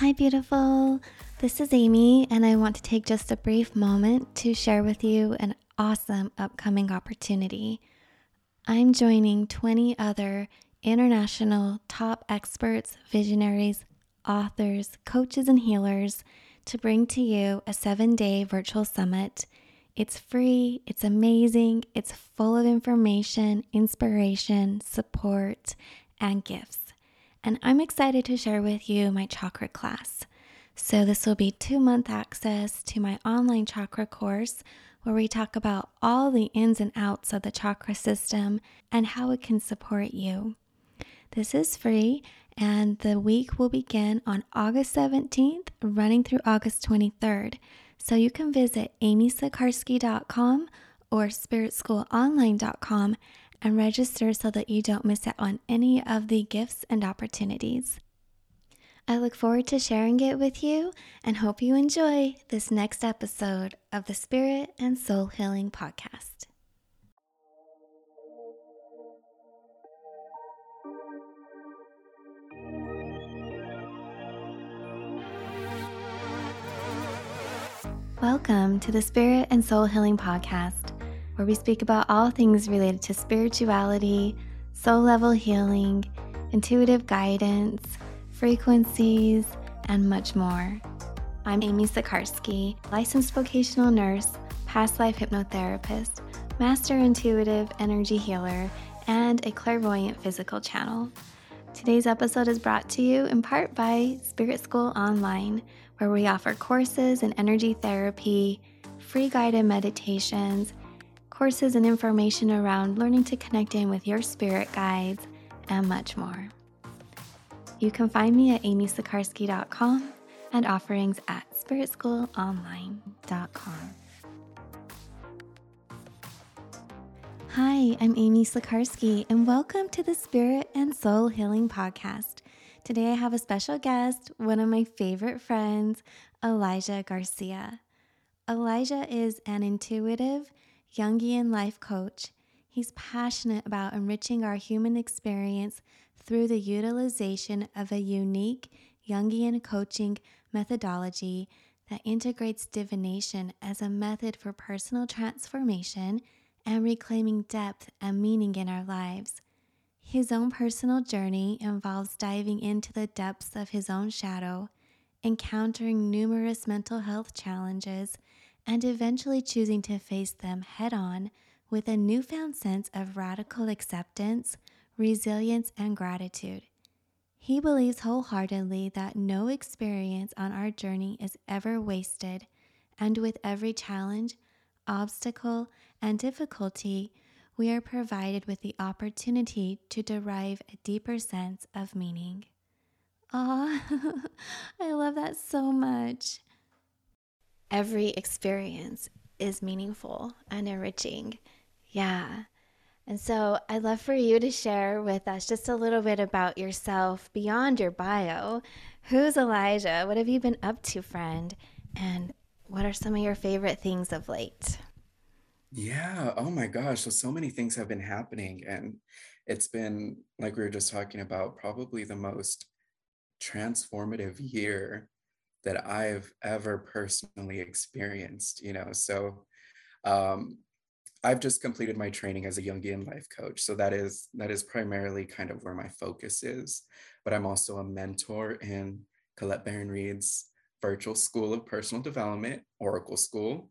Hi, beautiful. This is Amy, and I want to take just a brief moment to share with you an awesome upcoming opportunity. I'm joining 20 other international top experts, visionaries, authors, coaches, and healers to bring to you a seven day virtual summit. It's free, it's amazing, it's full of information, inspiration, support, and gifts and I'm excited to share with you my chakra class. So, this will be two month access to my online chakra course where we talk about all the ins and outs of the chakra system and how it can support you. This is free, and the week will begin on August 17th, running through August 23rd. So, you can visit amysikarskie.com or spiritschoolonline.com and register so that you don't miss out on any of the gifts and opportunities. I look forward to sharing it with you and hope you enjoy this next episode of the Spirit and Soul Healing Podcast. Welcome to the Spirit and Soul Healing Podcast where we speak about all things related to spirituality, soul level healing, intuitive guidance, frequencies, and much more. I'm Amy Sikarskie, licensed vocational nurse, past life hypnotherapist, master intuitive energy healer, and a clairvoyant physical channel. Today's episode is brought to you in part by Spirit School Online, where we offer courses in energy therapy, free guided meditations, courses and information around learning to connect in with your spirit guides, and much more. You can find me at amysikarskie.com and offerings at spiritschoolonline.com. Hi, I'm Amy Sikarskie, and welcome to the Spirit and Soul Healing Podcast. Today I have a special guest, one of my favorite friends, Elijah Garcia. Elijah is an intuitive, Jungian life coach. He's passionate about enriching our human experience through the utilization of a unique Jungian coaching methodology that integrates divination as a method for personal transformation and reclaiming depth and meaning in our lives. His own personal journey involves diving into the depths of his own shadow, encountering numerous mental health challenges, and eventually choosing to face them head on with a newfound sense of radical acceptance, resilience, and gratitude. He believes wholeheartedly that no experience on our journey is ever wasted, and with every challenge, obstacle, and difficulty, we are provided with the opportunity to derive a deeper sense of meaning. Ah, I love that so much every experience is meaningful and enriching. Yeah. And so I'd love for you to share with us just a little bit about yourself beyond your bio. Who's Elijah? What have you been up to, friend? And what are some of your favorite things of late? Yeah. Oh my gosh. So, so many things have been happening. And it's been, like we were just talking about, probably the most transformative year that I've ever personally experienced, you know. So um, I've just completed my training as a Jungian life coach. So that is that is primarily kind of where my focus is. But I'm also a mentor in Colette Baron Reid's virtual school of personal development, Oracle School.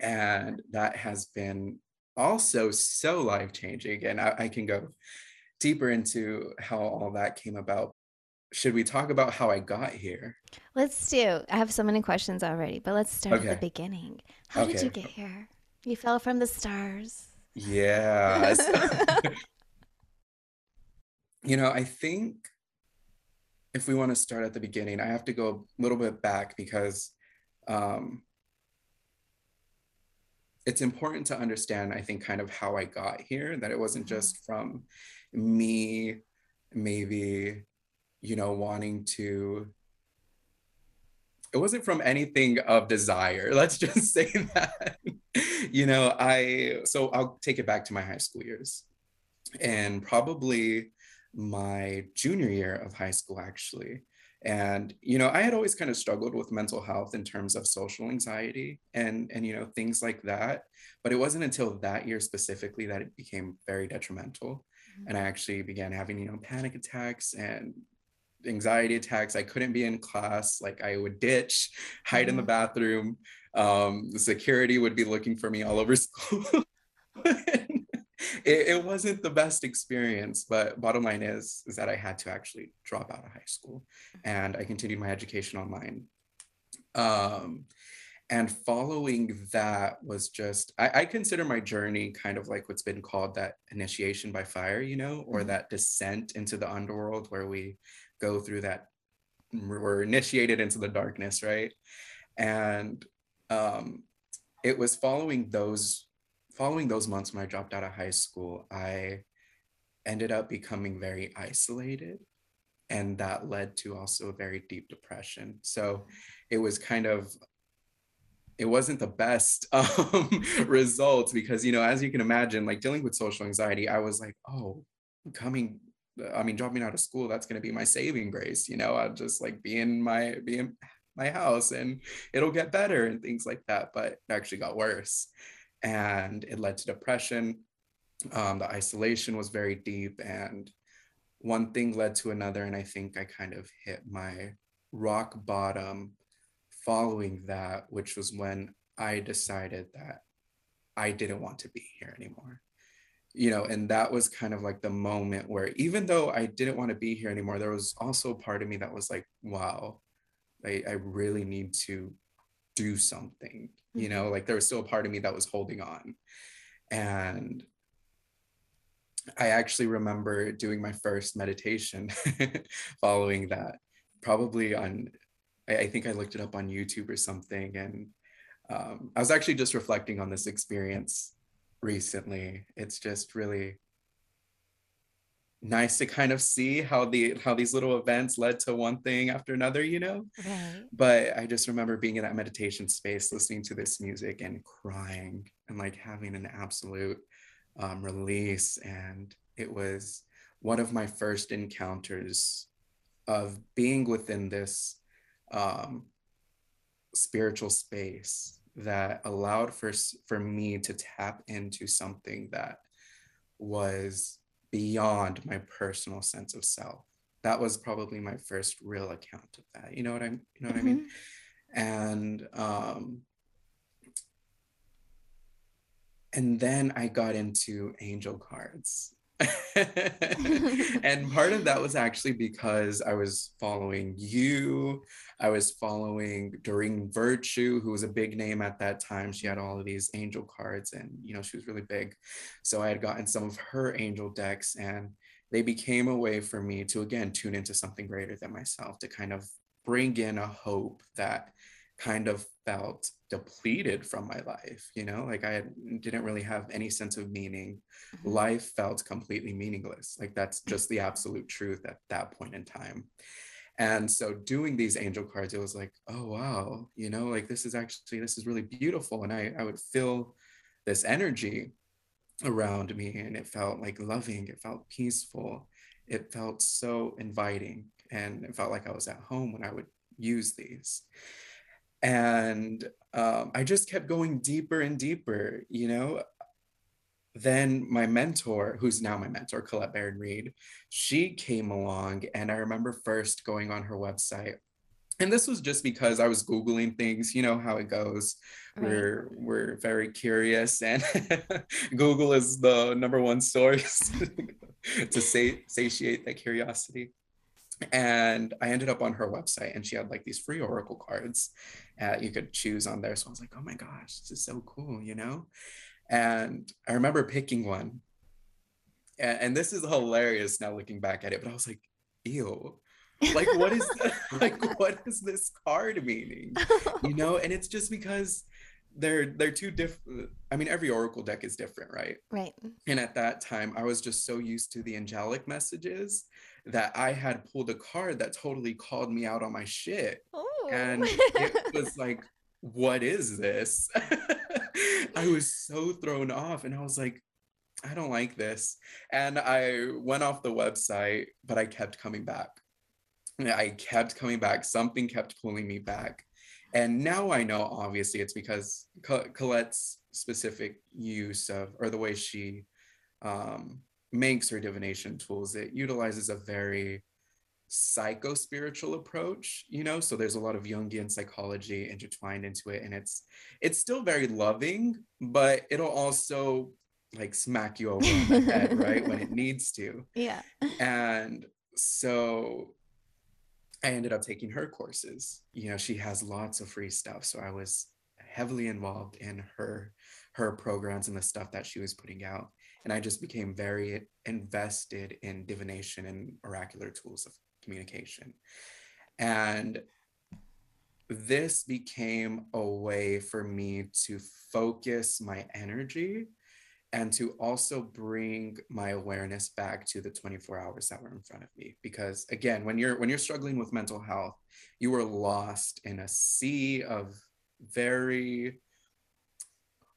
And that has been also so life changing. And I, I can go deeper into how all that came about should we talk about how I got here? Let's do. I have so many questions already, but let's start okay. at the beginning. How okay. did you get here? You fell from the stars. Yeah. you know, I think if we want to start at the beginning, I have to go a little bit back because um, it's important to understand, I think, kind of how I got here, that it wasn't mm-hmm. just from me maybe you know, wanting to it wasn't from anything of desire. Let's just say that. you know, I so I'll take it back to my high school years. And probably my junior year of high school actually and you know i had always kind of struggled with mental health in terms of social anxiety and and you know things like that but it wasn't until that year specifically that it became very detrimental mm-hmm. and i actually began having you know panic attacks and anxiety attacks i couldn't be in class like i would ditch hide in the mm-hmm. bathroom um, the security would be looking for me all over school it, it, wasn't the best experience, but bottom line is is that I had to actually drop out of high school, and I continued my education online. Um, and following that was just I, I, consider my journey kind of like what's been called that initiation by fire, you know, or mm-hmm. that descent into the underworld where we go through that we're initiated into the darkness, right? And um, it was following those following those months when I dropped out of high school, I ended up becoming very isolated. And that led to also a very deep depression. So it was kind of, it wasn't the best um, results because, you know, as you can imagine, like dealing with social anxiety, I was like, oh, coming I mean, dropping out of school, that's going to be my saving grace. You know, I'll just like be in my, be in my house and it'll get better and things like that. But it actually got worse and it led to depression. Um, the isolation was very deep, and one thing led to another. And I think I kind of hit my rock bottom following that, which was when I decided that I didn't want to be here anymore. You know, and that was kind of like the moment where even though I didn't want to be here anymore, there was also a part of me that was like, wow, I, I really need to do something you know mm-hmm. like there was still a part of me that was holding on and i actually remember doing my first meditation following that probably on I, think i looked it up on youtube or something and um, i was actually just reflecting on this experience recently. It's just really nice to kind of see how the how these little events led to one thing after another you know? Right. but i just remember being in that meditation space listening to this music and crying and like having an absolute um, release. And it was one of my first encounters of being within this um, spiritual space that allowed for for me to tap into something that was beyond my personal sense of self. That was probably my first real account of that. You know what I'm you know what mm-hmm. I mean? Mm-hmm. And um and then I got into angel cards. and part of that was actually because I was following you. I was following Doreen Virtue, who was a big name at that time. She had all of these angel cards and, you know, she was really big. So I had gotten some of her angel decks and they became a way for me to, again, tune into something greater than myself, to kind of bring in a hope that kind of felt depleted from my life you know? Like i didn't really have any sense of meaning. Mm-hmm. life felt completely meaningless. Like that's just the absolute truth at that point in time. And so doing these angel cards it was like oh wow you know? Like this is actually this is really beautiful. And i i would feel this energy around me and it felt like loving it felt peaceful it felt so inviting and it felt like i was at home when i would use these and um, i just kept going deeper and deeper you know then my mentor who's now my mentor colette baron reid she came along and i remember first going on her website and this was just because I was googling things. You know how it goes. Right. We're we're very curious, and Google is the number one source to say, satiate that curiosity. And I ended up on her website, and she had like these free oracle cards, uh, you could choose on there. So I was like, oh my gosh, this is so cool, you know? And I remember picking one. And, and this is hilarious now looking back at it, but I was like, ew. Like what is like what is this card meaning? You know, and it's just because they're they're two different i mean every oracle deck is different right right and at that time i was just so used to the angelic messages that i had pulled a card that totally called me out on my shit and it was like, what is this? I was so thrown off and I was like, I don't like this. And I went off the website, but I kept coming back. I kept coming back. Something kept pulling me back. And now I know, obviously, it's because Colette's specific use of, or the way she um, makes her divination tools, it utilizes a very psycho spiritual approach you know so there's a lot of jungian psychology intertwined into it and it's it's still very loving but it'll also like smack you over the head right when it needs to yeah and so I ended up taking her courses. You know, she has lots of free stuff. So I was heavily involved in her her programs and the stuff that she was putting out. And I just became very invested in divination and oracular tools of communication. And this became a way for me to focus my energy and to also bring my awareness back to the 24 hours that were in front of me because again when you're when you're struggling with mental health you are lost in a sea of very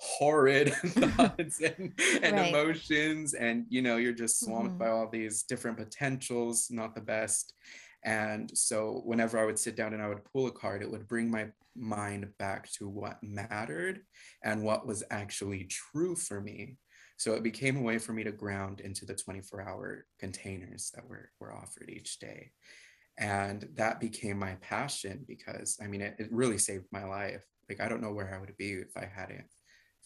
horrid thoughts and, and right. emotions and you know you're just swamped mm-hmm. by all these different potentials not the best and so whenever i would sit down and i would pull a card it would bring my mind back to what mattered and what was actually true for me so it became a way for me to ground into the 24 hour containers that were, were offered each day. And that became my passion because I mean, it, it really saved my life. Like, I don't know where I would be if I hadn't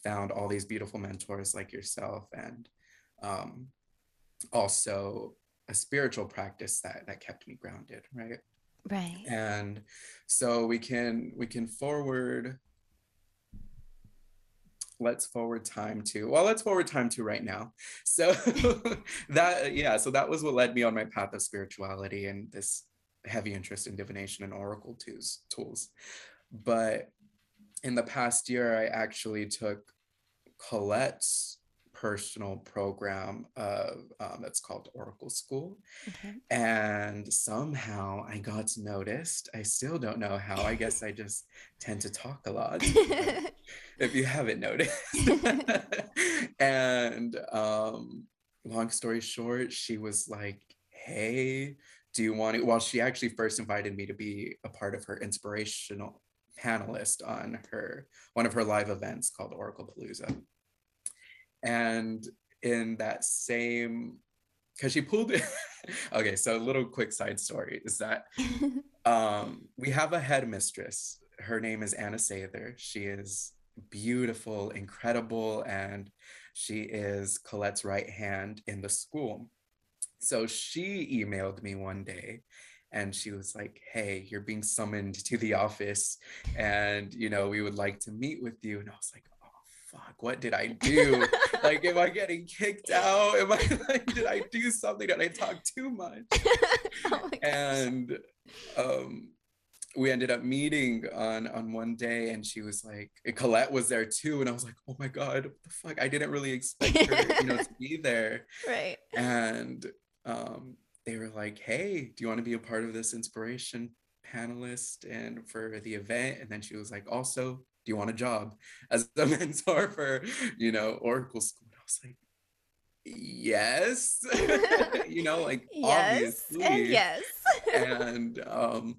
found all these beautiful mentors like yourself and um, also a spiritual practice that that kept me grounded right? Right. And so we can we can forward let's forward time to well let's forward time to right now. So that yeah so that was what led me on my path of spirituality and this heavy interest in divination and oracle tools tools. But in the past year i actually took colette's personal program of um, that's called Oracle School. Okay. And somehow I got noticed. I still don't know how. I guess I just tend to talk a lot. if you haven't noticed. and um, long story short, she was like, hey, do you want to? Well, she actually first invited me to be a part of her inspirational panelist on her one of her live events called Oracle Palooza. And in that same, because she pulled it. okay, so a little quick side story is that um, we have a headmistress. Her name is Anna Sather. She is beautiful, incredible, and she is Colette's right hand in the school. So she emailed me one day and she was like, Hey, you're being summoned to the office, and you know, we would like to meet with you. And I was like, oh fuck, what did I do? like, am I getting kicked out? Am I like, did I do something? Did I talk too much? oh and um, we ended up meeting on on one day and she was like colette was there too and i was like oh my god what the fuck i didn't really expect her you know to be there right and um they were like hey do you want to be a part of this inspiration panelist and for the event and then she was like also do you want a job as a mentor for you know oracle school and i was like yes you know like yes, obviously and yes and um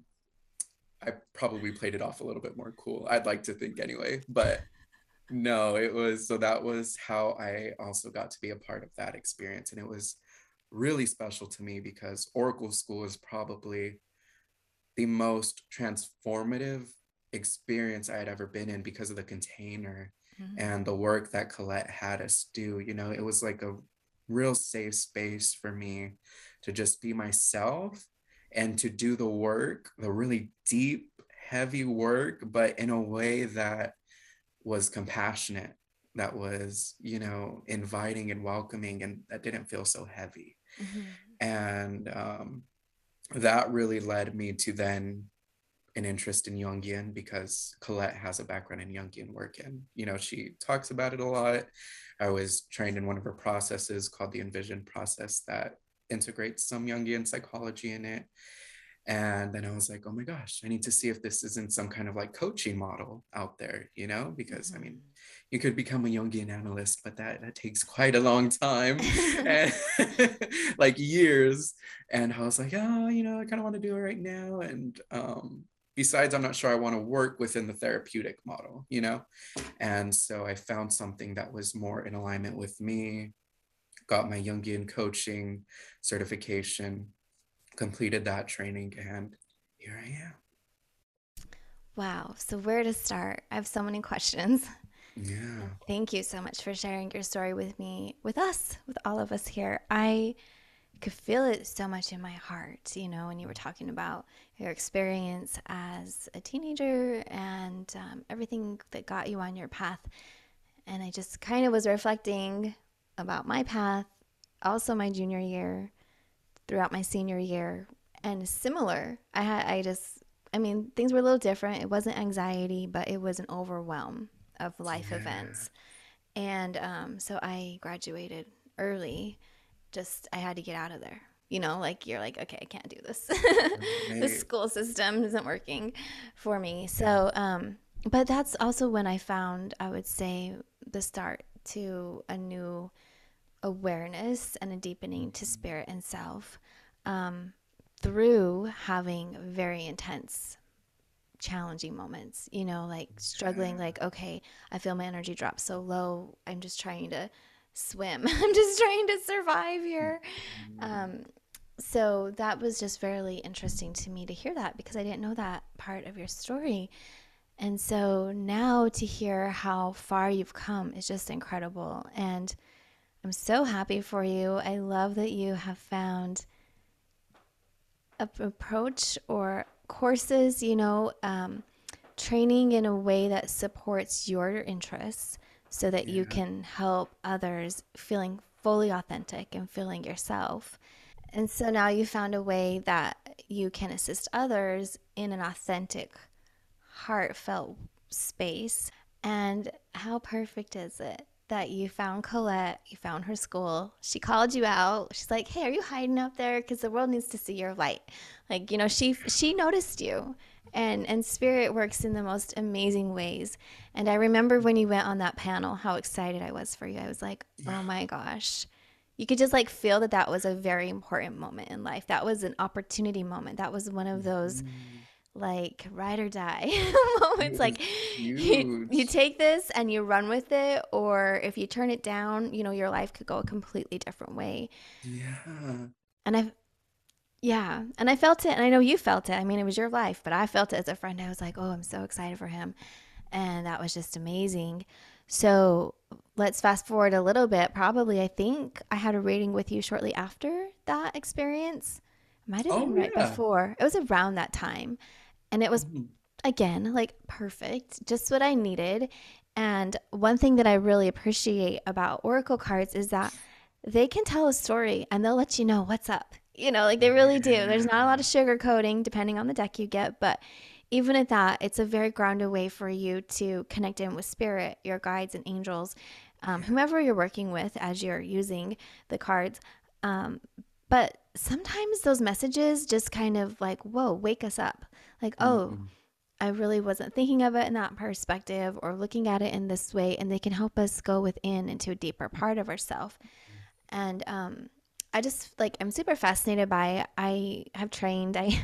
I probably played it off a little bit more cool. I'd like to think anyway, but no, it was so that was how I also got to be a part of that experience. And it was really special to me because Oracle School is probably the most transformative experience I had ever been in because of the container mm-hmm. and the work that Colette had us do. You know, it was like a real safe space for me to just be myself and to do the work, the really deep, heavy work, but in a way that was compassionate, that was, you know, inviting and welcoming, and that didn't feel so heavy. Mm-hmm. And um, that really led me to then an interest in Jungian because Colette has a background in Jungian work and you know she talks about it a lot. I was trained in one of her processes called the Envision process that integrates some Jungian psychology in it. And then I was like, oh my gosh, I need to see if this isn't some kind of like coaching model out there, you know? Because mm-hmm. I mean, mm-hmm. You could become a Jungian analyst, but that that takes quite a long time, and like years. And I was like, oh, you know, I kind of want to do it right now. And um, besides, I'm not sure I want to work within the therapeutic model, you know? And so I found something that was more in alignment with me, got my Jungian coaching certification completed that training and here I am. Wow. So, where to start? I have so many questions. Yeah. Thank you so much for sharing your story with me, with us, with all of us here. I could feel it so much in my heart, you know, when you were talking about your experience as a teenager and um, everything that got you on your path. And I just kind of was reflecting about my path, also my junior year, throughout my senior year and similar. I had I just I mean things were a little different. It wasn't anxiety, but it was an overwhelm of life yeah. events. And um, so I graduated early. Just I had to get out of there. You know, like you're like, okay, I can't do this. the school system isn't working for me. So, um, but that's also when I found, I would say, the start to a new awareness and a deepening to spirit and self um, through having very intense challenging moments you know like struggling like okay i feel my energy drop so low i'm just trying to swim i'm just trying to survive here mm-hmm. um, so that was just very interesting to me to hear that because i didn't know that part of your story and so now to hear how far you've come is just incredible and I'm so happy for you. I love that you have found a approach or courses, you know, um, training in a way that supports your interests so that yeah. you can help others feeling fully authentic and feeling yourself. And so now you found a way that you can assist others in an authentic, heartfelt space. And how perfect is it that you found Colette, you found her school. She called you out. She's like, "Hey, are you hiding up there? Because the world needs to see your light." Like, you know, she she noticed you, and and spirit works in the most amazing ways. And I remember when you went on that panel, how excited I was for you. I was like, "Oh my gosh." You could just like feel that that was a very important moment in life. That was an opportunity moment. That was one of those mm like ride or die. Moments like you, you take this and you run with it or if you turn it down you know your life could go a completely different way. Yeah. And i yeah and i felt it and i know you felt it. I mean it was your life but i felt it as a friend. I was like oh i'm so excited for him. And that was just amazing. So let's fast forward a little bit. Probably i think i had a reading with you shortly after that experience. Might have been oh, right yeah. before. It was around that time and it was, mm-hmm. again, like perfect, just what I needed. And one thing that I really appreciate about Oracle cards is that they can tell a story and they'll let you know what's up. You know, like they really do. There's not a lot of sugar coating depending on the deck you get, but even at that, it's a very grounded way for you to connect in with spirit, your guides and angels, um, whomever you're working with as you're using the cards. Um, but sometimes those messages just kind of like, whoa, wake us up. Like, oh, mm-hmm. I really wasn't thinking of it in that perspective or looking at it in this way. And they can help us go within into a deeper part of ourselves. And um, I just like, I'm super fascinated by it. I have trained, I,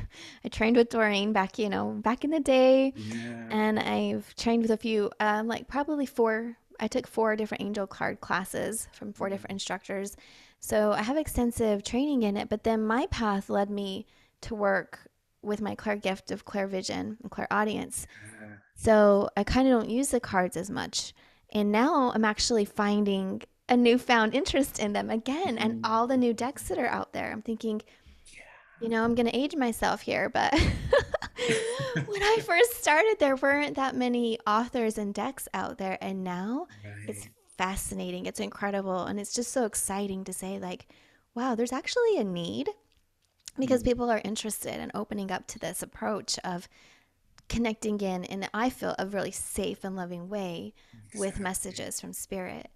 I trained with Doreen back, you know, back in the day. Yeah. And I've trained with a few, um, like probably four, I took four different angel card classes from 4 mm-hmm. different instructors. So I have extensive training in it, but then my path led me to work with my clair gift of clairvision and clairaudience. So I kind of don't use the cards as much. And now I'm actually finding a newfound interest in them again and mm. all the new decks that are out there. I'm thinking, you know, I'm going to age myself here, but when I first started, there weren't that many authors and decks out there. And now right. it's fascinating. It's incredible. And it's just so exciting to say, like, wow, there's actually a need because mm-hmm. people are interested in opening up to this approach of connecting in in I feel a really safe and loving way exactly. with messages from spirit.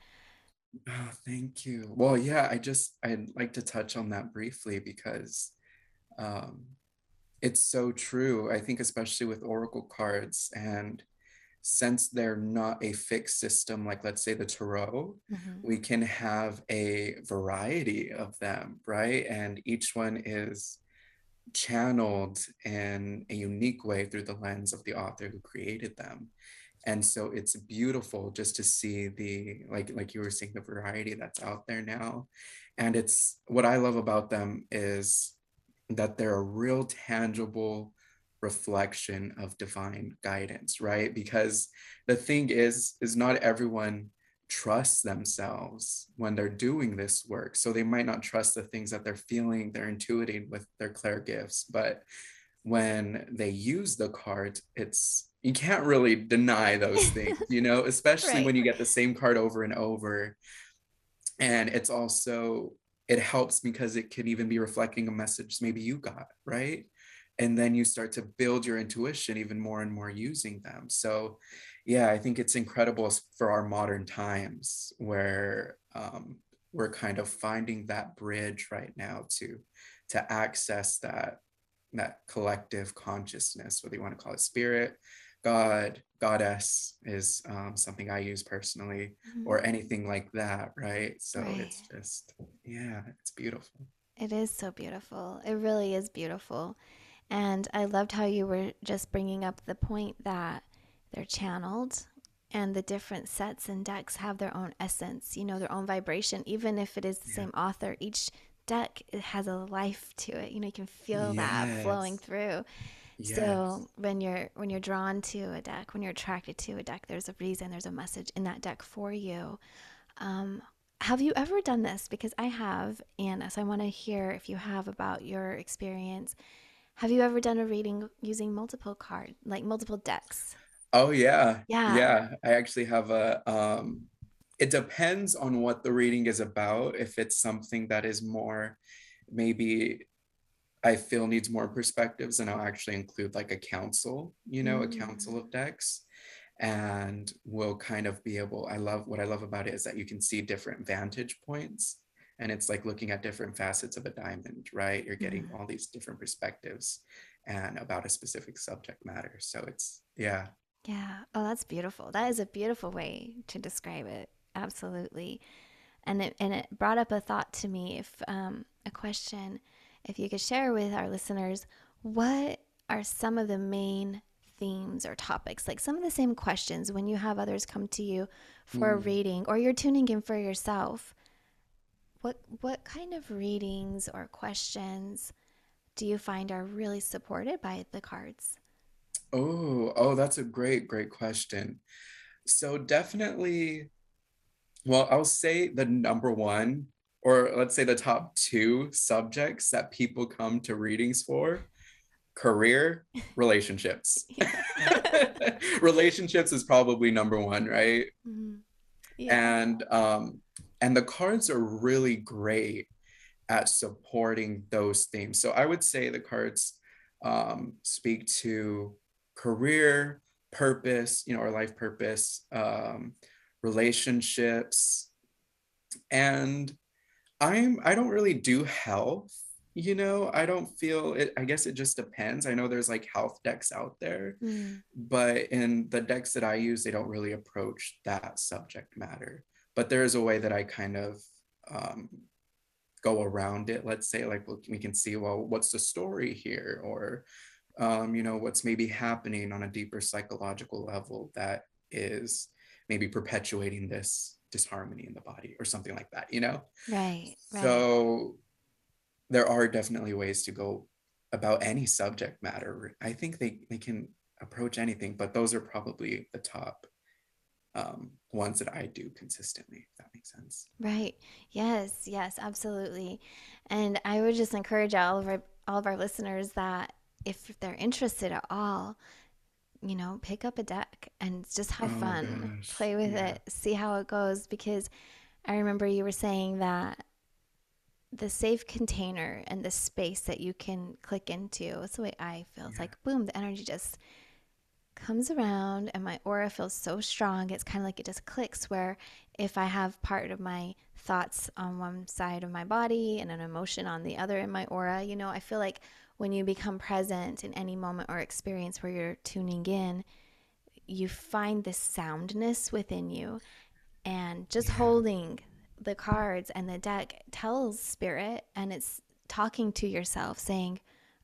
Oh, thank you. Well, yeah, I just I'd like to touch on that briefly because um It's so true. I think especially with oracle cards and since they're not a fixed system like let's say the tarot, Mhm. we can have a variety of them, right? And each one is channeled in a unique way through the lens of the author who created them. And so it's beautiful just to see the like like you were saying the variety that's out there now. And it's what I love about them is that they're a real tangible reflection of divine guidance, right? Because the thing is is not everyone trusts themselves when they're doing this work. So they might not trust the things that they're feeling, they're intuiting with their clair gifts, but when they use the card, it's you can't really deny those things, you know, especially Right. when you get the same card over and over. And it's also it helps because it could even be reflecting a message maybe you got, right? And then you start to build your intuition even more and more using them. So, yeah, I think it's incredible for our modern times where um, we're kind of finding that bridge right now to to access that that collective consciousness, whether you want to call it spirit, God, goddess is um, something I use personally, Mhm. or anything like that, right? So it's just, yeah, it's beautiful. It is so beautiful. It really is beautiful. And I loved how you were just bringing up the point that they're channeled and the different sets and decks have their own essence, you know, their own vibration. Even if it is the Yeah. same author, each deck it has a life to it. You know, you can feel that flowing through. Yes. So when you're when you're drawn to a deck, when you're attracted to a deck, there's a reason, there's a message in that deck for you. Um, have you ever done this? Because I have, and so I want to hear if you have about your experience. Have you ever done a reading using multiple card, like multiple decks? Oh yeah. Yeah. Yeah. I actually have a um it depends on what the reading is about. If it's something that is more maybe I feel needs more perspectives, and I'll actually include like a council, you know, a council Mm, of decks. And we'll kind of be able, I love what I love about it is that you can see different vantage points. And it's like looking at different facets of a diamond, right? You're getting mm. all these different perspectives and about a specific subject matter. So it's, yeah. Yeah. Oh, that's beautiful. That is a beautiful way to describe it. Absolutely. And it and it brought up a thought to me if um a question if you could share with our listeners what are some of the main themes or topics like some of the same questions when you have others come to you for a Mm. reading or you're tuning in for yourself what what kind of readings or questions do you find are really supported by the cards Oh, oh, that's a great, great question. So definitely Well, I'll say the number one, or let's say the top two subjects that people come to readings for career, relationships. Relationships is probably number one, right? Mhm. yeah And um, and the cards are really great at supporting those themes. So I would say the cards um, speak to career, purpose, you know, our life purpose, um, relationships, and I'm I don't really do health. You know, I don't feel it. I guess it just depends. I know there's like health decks out there, Mm, but in the decks that I use, they don't really approach that subject matter. But there is a way that I kind of um, go around it let's say like we can see well what's the story here? Or um, you know what's maybe happening on a deeper psychological level that is maybe perpetuating this disharmony in the body or something like that you know? Right right. So there are definitely ways to go about any subject matter. I think they, they can approach anything but those are probably the top um, ones that i do consistently if that makes sense Right. Yes, yes, absolutely. And I would just encourage all of our all of our listeners that if they're interested at all, you know, pick up a deck and just have oh fun. gosh Play with yeah it, see how it goes because I remember you were saying that the safe container and the space that you can click into, it's the way I feel. It's yeah like boom, the energy just comes around and my aura feels so strong. It's kind of like it just clicks where if I have part of my thoughts on one side of my body and an emotion on the other in my aura, you know, I feel like when you become present in any moment or experience where you're tuning in, you find this soundness within you. And just yeah. holding the cards and the deck tells spirit and it's talking to yourself saying,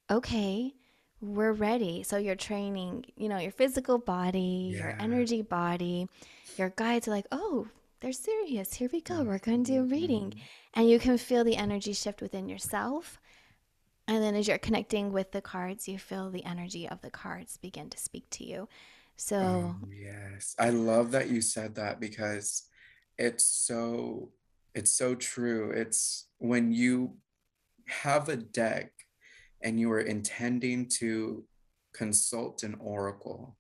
okay, we're ready. So you're training, you know, your physical body, yeah. your energy body, your guides are like, oh, they're serious. Here we go. We're going to do a reading. Mm-hmm. And you can feel the energy shift within yourself. And then as you're connecting with the cards, you feel the energy of the cards begin to speak to you. So, oh, yes. I love that you said that because it's so it's so true. It's when you have a deck and you are intending to consult an oracle,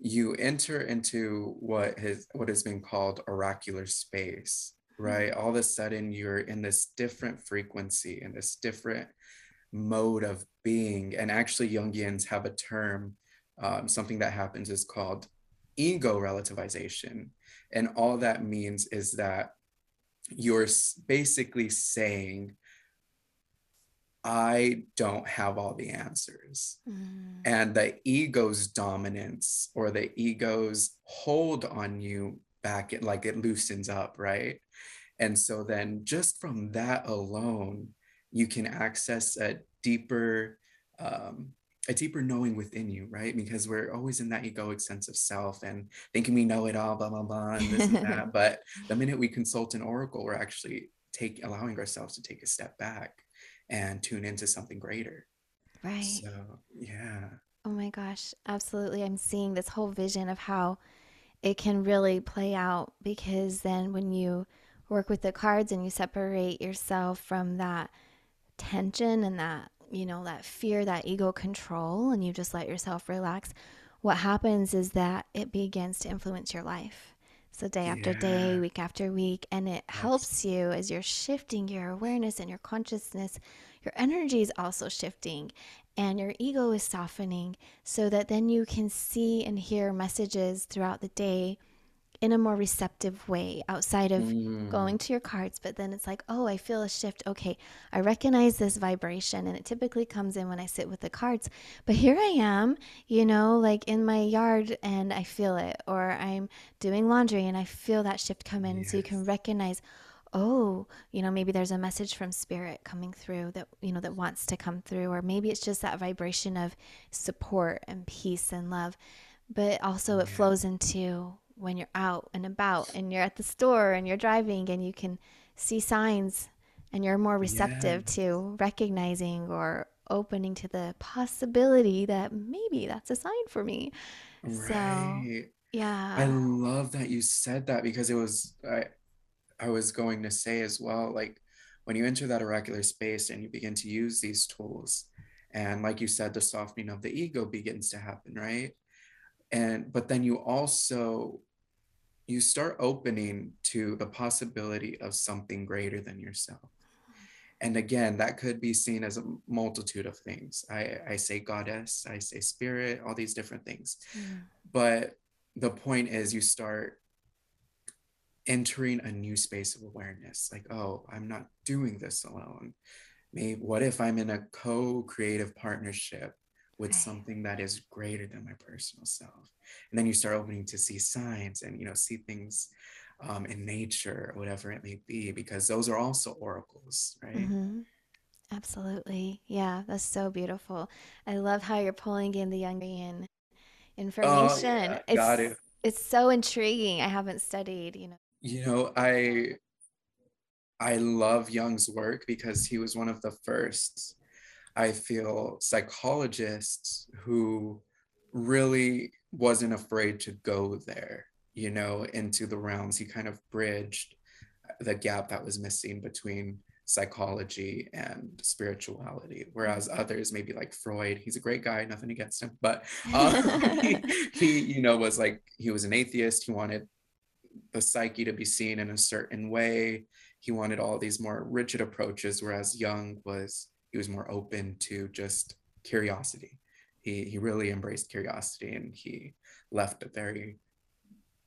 you enter into what has what has been called oracular space, mm-hmm. right? All of a sudden you're in this different frequency, in this different mode of being. And actually, Jungians have a term, um, something that happens is called ego relativization. And all that means is that you're basically saying, I don't have all the answers. Mm. And the ego's dominance or the ego's hold on you back, it like it loosens up, right? And so then just from that alone, you can access a deeper, um, a deeper knowing within you, right? Because we're always in that egoic sense of self and thinking we know it all, blah, blah, blah, and this and that. But the minute we consult an oracle, we're actually take allowing ourselves to take a step back and tune into something greater. Right. So, yeah. Oh my gosh, absolutely. I'm seeing this whole vision of how it can really play out because then when you work with the cards and you separate yourself from that tension and that, you know, that fear, that ego control, and you just let yourself relax, what happens is that it begins to influence your life. So, day after yeah. day, week after week, and it yes. helps you as you're shifting your awareness and your consciousness. Your energy is also shifting, and your ego is softening so that then you can see and hear messages throughout the day in a more receptive way outside of mm. going to your cards. But then it's like, oh, I feel a shift. Okay, I recognize this vibration, and it typically comes in when I sit with the cards. But here I am, you know, like in my yard, and I feel it, or I'm doing laundry and I feel that shift come in. Yes. So you can recognize oh, you know, maybe there's a message from spirit coming through that, you know, that wants to come through, or maybe it's just that vibration of support and peace and love. But also, it flows into when you're out and about and you're at the store and you're driving and you can see signs and you're more receptive yeah. to recognizing or opening to the possibility that maybe that's a sign for me. Right. So, yeah. I love that you said that because it was I I was going to say as well like when you enter that oracular space and you begin to use these tools and like you said the softening of the ego begins to happen, right? and but then you also you start opening to the possibility of something greater than yourself. And again that could be seen as a multitude of things. I i say goddess i say spirit all these different things. Mm. but the point is you start entering a new space of awareness like oh i'm not doing this alone. Maybe what if i'm in a co-creative partnership with something that is greater than my personal self. And then you start opening to see signs and you know see things um, in nature or whatever it may be because those are also oracles right? Mm-hmm. absolutely. Yeah that's so beautiful. I love how you're pulling in the jungian information. oh, yeah. it's, Got it. it's so intriguing. I haven't studied you know. You know i i love jung's work because he was one of the first I feel psychologists who really wasn't afraid to go there, you know, into the realms. He kind of bridged the gap that was missing between psychology and spirituality whereas others maybe like freud he's a great guy nothing against him but um, he, he you know was like he was an atheist he wanted the psyche to be seen in a certain way he wanted all these more rigid approaches whereas jung was he was more open to just curiosity. He, he really embraced curiosity and he left a very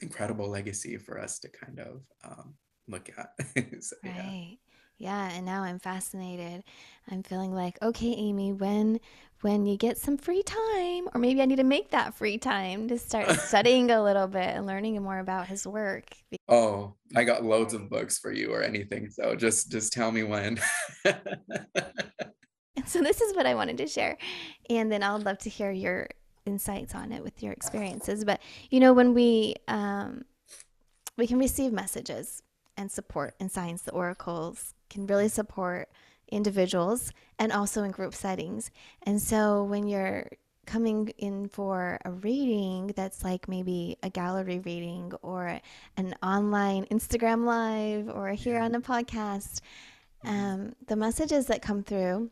incredible legacy for us to kind of um, look at. so, right. Yeah, and now I'm fascinated. I'm feeling like, okay, Amy, when when you get some free time, or maybe I need to make that free time to start studying a little bit and learning more about his work. Oh, I got loads of books for you or anything. So just just tell me when. so this is what I wanted to share. And then I'd love to hear your insights on it with your experiences. But you know, when we um we can receive messages and support in science, the oracles can really support individuals and also in group settings. And so when you're coming in for a reading that's like maybe a gallery reading or an online Instagram live or here on a podcast, um, the messages that come through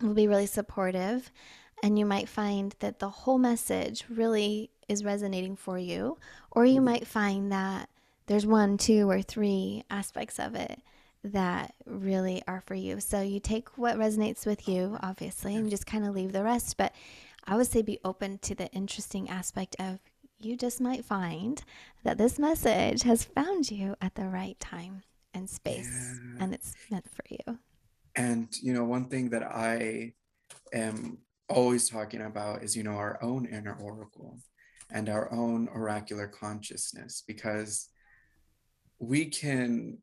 will be really supportive. And you might find that the whole message really is resonating for you. Or you mm-hmm. might find that there's one, two, or three aspects of it that really are for you. So you take what resonates with you, obviously, and just kind of leave the rest. But I would say be open to the interesting aspect of you just might find that this message has found you at the right time and space, yeah. and it's meant for you. And, you know, one thing that I am always talking about is, you know, our own inner oracle and our own oracular consciousness, because we can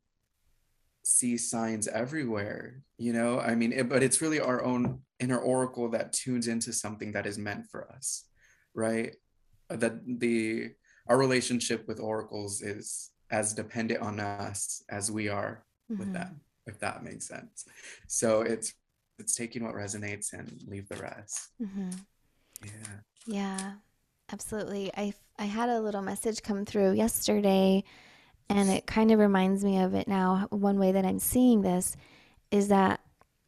see signs everywhere you know? I mean it, but it's really our own inner oracle that tunes into something that is meant for us right? That the our relationship with oracles is as dependent on us as we are mm-hmm. with them if that makes sense so it's it's taking what resonates and leave the rest mm-hmm. yeah yeah absolutely i i had a little message come through yesterday and it kind of reminds me of it now. One way that I'm seeing this is that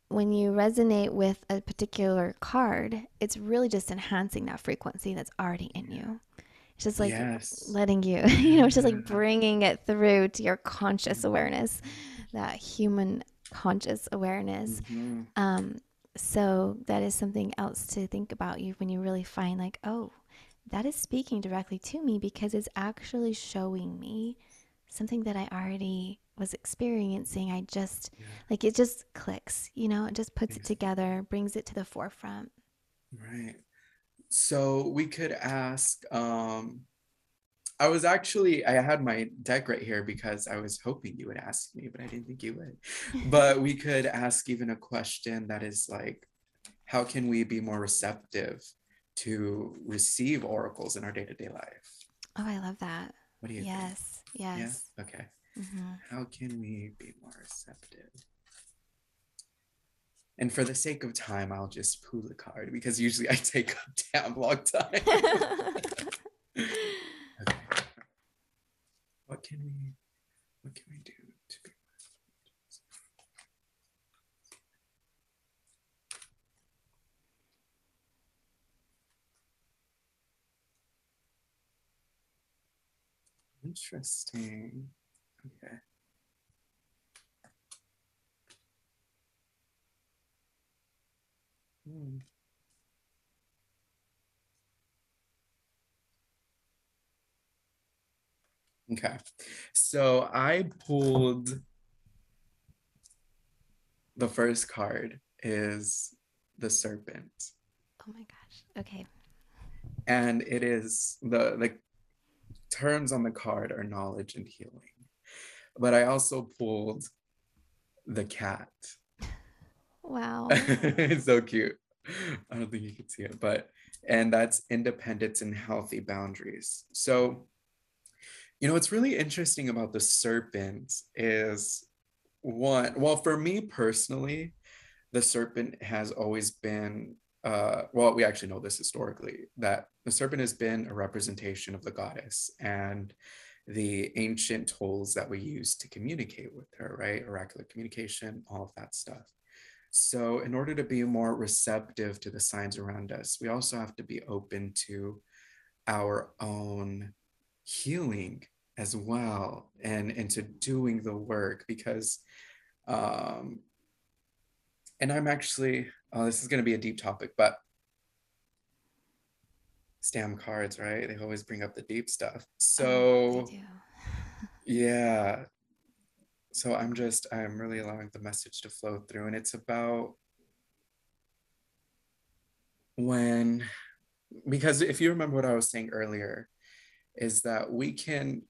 when you resonate with a particular card, it's really just enhancing that frequency that's already in you. It's just like yes. letting you, you know, it's just like bringing it through to your conscious awareness, that human conscious awareness. Mm-hmm. Um, so that is something else to think about you when you really find like, oh, that is speaking directly to me because it's actually showing me something that I already was experiencing. I just yeah. like it just clicks, you know, it just puts it together, brings it to the forefront. Right. So we could ask um I was actually I had my deck right here because I was hoping you would ask me, but I didn't think you would. but we could ask even a question that is like how can we be more receptive to receive oracles in our day-to-day life? Oh, I love that. What do you yes. think? Yes. Yeah. Okay. Mm-hmm. How can we be more receptive? And for the sake of time, I'll just pull the card because usually I take a damn long time. okay. What can we what can we do to be Interesting. Okay. Hmm. Okay. So I pulled the first card is the serpent. Oh my gosh. Okay. And it is the the terms on the card are knowledge and healing. But I also pulled the cat. Wow. it's so cute. I don't think you can see it, but and that's independence and healthy boundaries. So, you know, what's really interesting about the serpent is one, well, for me personally, the serpent has always been uh, well, we actually know this historically, that the serpent has been a representation of the goddess and the ancient tools that we use to communicate with her, right? Oracular communication, all of that stuff. So, in order to be more receptive to the signs around us, we also have to be open to our own healing as well and into doing the work because um and i'm actually oh, this is going to be a deep topic, but stam cards, right? They always bring up the deep stuff. Oh, so, yeah. so I'm just, I'm really allowing the message to flow through. And it's about when, because if you remember what I was saying earlier, is that we can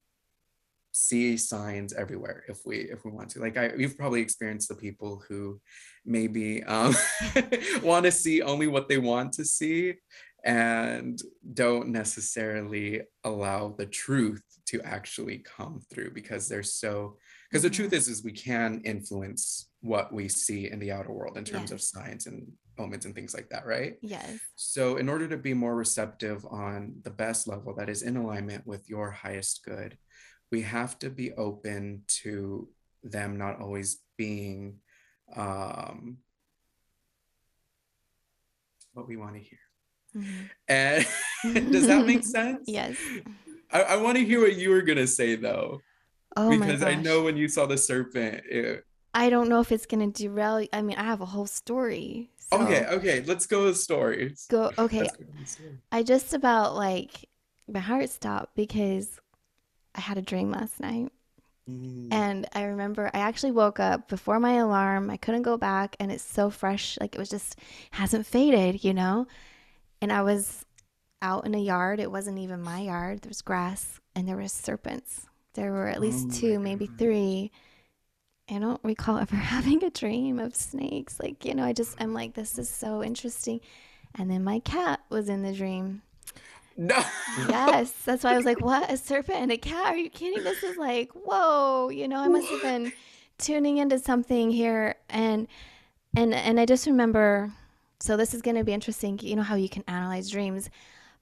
see signs everywhere if we if we want to like i you've probably experienced the people who maybe um want to see only what they want to see and don't necessarily allow the truth to actually come through because they're so because the truth mm-hmm. is is we can influence what we see in the outer world in terms yes. of signs and moments and things like that right yes so in order to be more receptive on the best level that is in alignment with your highest good we have to be open to them not always being um, what we want to hear. Mm-hmm. And does that make sense? Yes. I, I want to hear what you were gonna say though. Oh because I know when you saw the serpent, it... I don't know if it's gonna derail. I mean, I have a whole story. So... Okay, okay, let's go with stories. Go. Okay. Go I just about like my heart stopped because I had a dream last night. Mm. And I remember I actually woke up before my alarm. I couldn't go back and it's so fresh. Like it was just hasn't faded, you know? And I was out in a yard. It wasn't even my yard. There was grass and there were serpents. There were at least oh two, maybe three. I don't recall ever having a dream of snakes. Like, you know, I just, I'm like, this is so interesting. And then my cat was in the dream. No. yes. That's why I was like, what? A serpent and a cat? Are you kidding? This is like, whoa, you know, I must have been tuning into something here. And and and I just remember so this is gonna be interesting, you know how you can analyze dreams.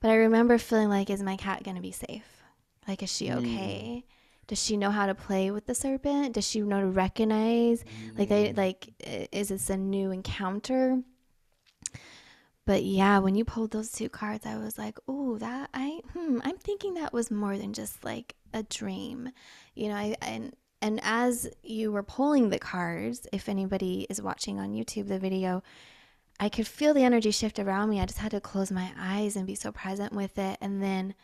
But I remember feeling like, is my cat gonna be safe? Like, is she okay? Mm. Does she know how to play with the serpent? Does she know to recognize? Mm. Like, they like, is this a new encounter? But yeah, when you pulled those two cards, I was like, oh, that I hmm, I'm thinking that was more than just like a dream. You know, I and and as you were pulling the cards, if anybody is watching on YouTube the video, I could feel the energy shift around me. I just had to close my eyes and be so present with it. And then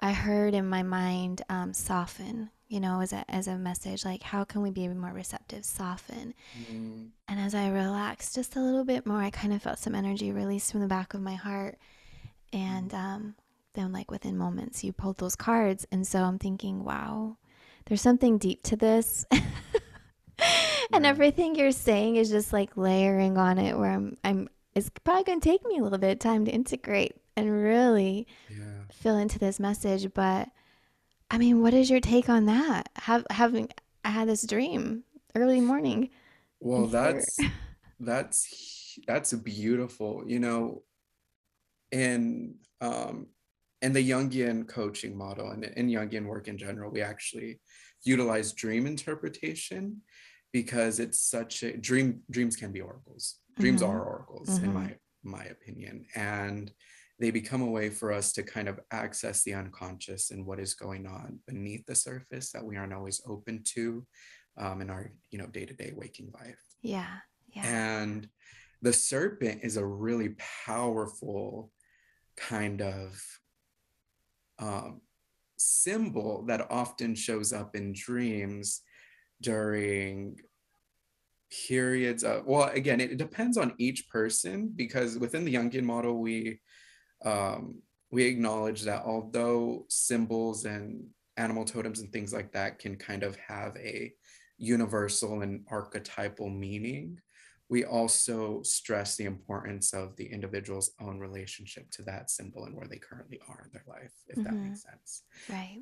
I heard in my mind, um, soften, you know, as a, as a message, like, how can we be more receptive, soften? Mm. And as I relaxed just a little bit more, I kind of felt some energy release from the back of my heart. And um, then, like, within moments, you pulled those cards. And so I'm thinking, wow, there's something deep to this. and everything you're saying is just like layering on it where I'm, I'm, it's probably going to take me a little bit of time to integrate and really yeah. feel into this message. But I mean, what is your take on that? Have, having I had this dream early morning. Well, that's that's that's beautiful. You know, and um and the Jungian coaching model and in Jungian work in general, we actually utilize dream interpretation because it's such a dream dreams can be oracles dreams mm-hmm. are oracles mm-hmm. in my my opinion and they become a way for us to kind of access the unconscious and what is going on beneath the surface that we aren't always open to um, in our you know day-to-day waking life. Yeah yeah. And the serpent is a really powerful kind of um, symbol that often shows up in dreams during periods of well again it, it depends on each person because within the jungian model we um, we acknowledge that although symbols and animal totems and things like that can kind of have a universal and archetypal meaning we also stress the importance of the individual's own relationship to that symbol and where they currently are in their life if mm-hmm. that makes sense right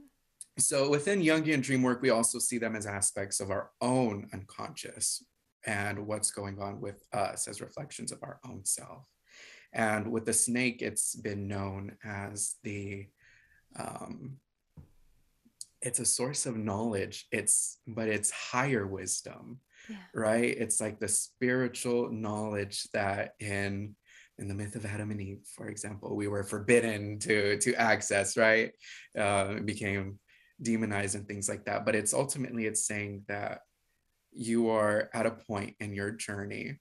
so within Jungian dream work, we also see them as aspects of our own unconscious and what's going on with us as reflections of our own self. And with the snake, it's been known as the um, it's a source of knowledge. It's but it's higher wisdom, yeah. right? It's like the spiritual knowledge that in in the myth of Adam and Eve, for example, we were forbidden to to access, right? Uh, it became demonized and things like that. But it's ultimately it's saying that you are at a point in your journey